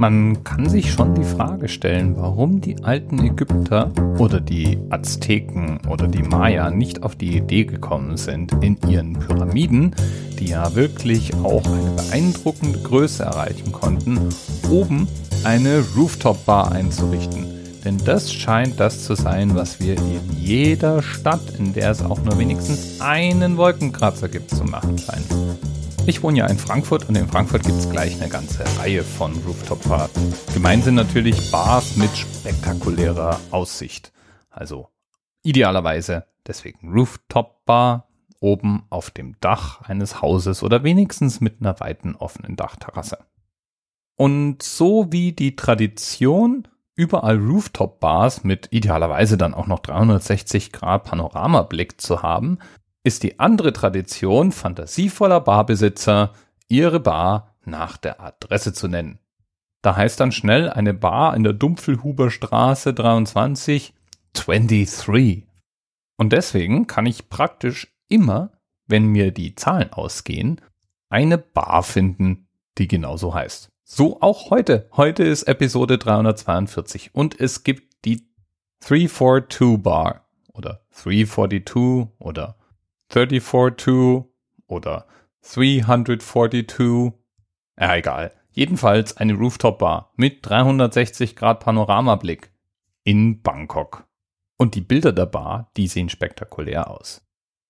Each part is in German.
Man kann sich schon die Frage stellen, warum die alten Ägypter oder die Azteken oder die Maya nicht auf die Idee gekommen sind, in ihren Pyramiden, die ja wirklich auch eine beeindruckende Größe erreichen konnten, oben eine Rooftop-Bar einzurichten. Denn das scheint das zu sein, was wir in jeder Stadt, in der es auch nur wenigstens einen Wolkenkratzer gibt, zu machen scheinen. Ich wohne ja in Frankfurt und in Frankfurt gibt es gleich eine ganze Reihe von Rooftop-Bars. Gemeint sind natürlich Bars mit spektakulärer Aussicht. Also idealerweise deswegen Rooftop-Bar oben auf dem Dach eines Hauses oder wenigstens mit einer weiten offenen Dachterrasse. Und so wie die Tradition, überall Rooftop-Bars mit idealerweise dann auch noch 360 Grad Panoramablick zu haben, ist die andere Tradition fantasievoller Barbesitzer, ihre Bar nach der Adresse zu nennen. Da heißt dann schnell eine Bar in der Dumpfelhuber Straße 23 23. Und deswegen kann ich praktisch immer, wenn mir die Zahlen ausgehen, eine Bar finden, die genauso heißt. So auch heute. Heute ist Episode 342 und es gibt die 342 Bar oder 342 oder 342 oder 342. Ja, egal. Jedenfalls eine Rooftop-Bar mit 360 Grad Panoramablick in Bangkok. Und die Bilder der Bar, die sehen spektakulär aus.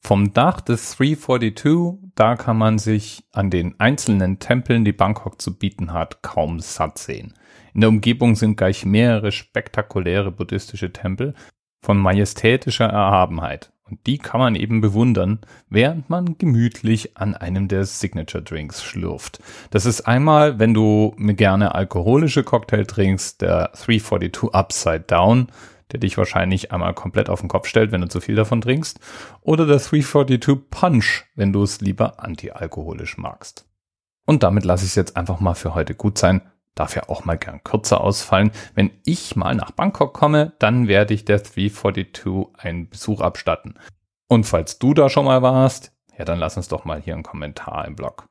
Vom Dach des 342, da kann man sich an den einzelnen Tempeln, die Bangkok zu bieten hat, kaum satt sehen. In der Umgebung sind gleich mehrere spektakuläre buddhistische Tempel von majestätischer Erhabenheit. Und die kann man eben bewundern, während man gemütlich an einem der Signature Drinks schlürft. Das ist einmal, wenn du gerne alkoholische Cocktail trinkst, der 342 Upside Down, der dich wahrscheinlich einmal komplett auf den Kopf stellt, wenn du zu viel davon trinkst, oder der 342 Punch, wenn du es lieber antialkoholisch magst. Und damit lasse ich es jetzt einfach mal für heute gut sein darf ja auch mal gern kürzer ausfallen. Wenn ich mal nach Bangkok komme, dann werde ich der 342 einen Besuch abstatten. Und falls du da schon mal warst, ja, dann lass uns doch mal hier einen Kommentar im Blog.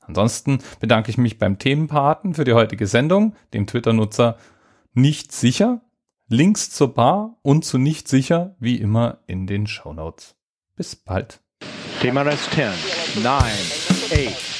Ansonsten bedanke ich mich beim Themenpaten für die heutige Sendung, dem Twitter-Nutzer nicht sicher. Links zur Bar und zu nicht sicher, wie immer in den Show Notes. Bis bald. Thema Rest 10, 9, 8,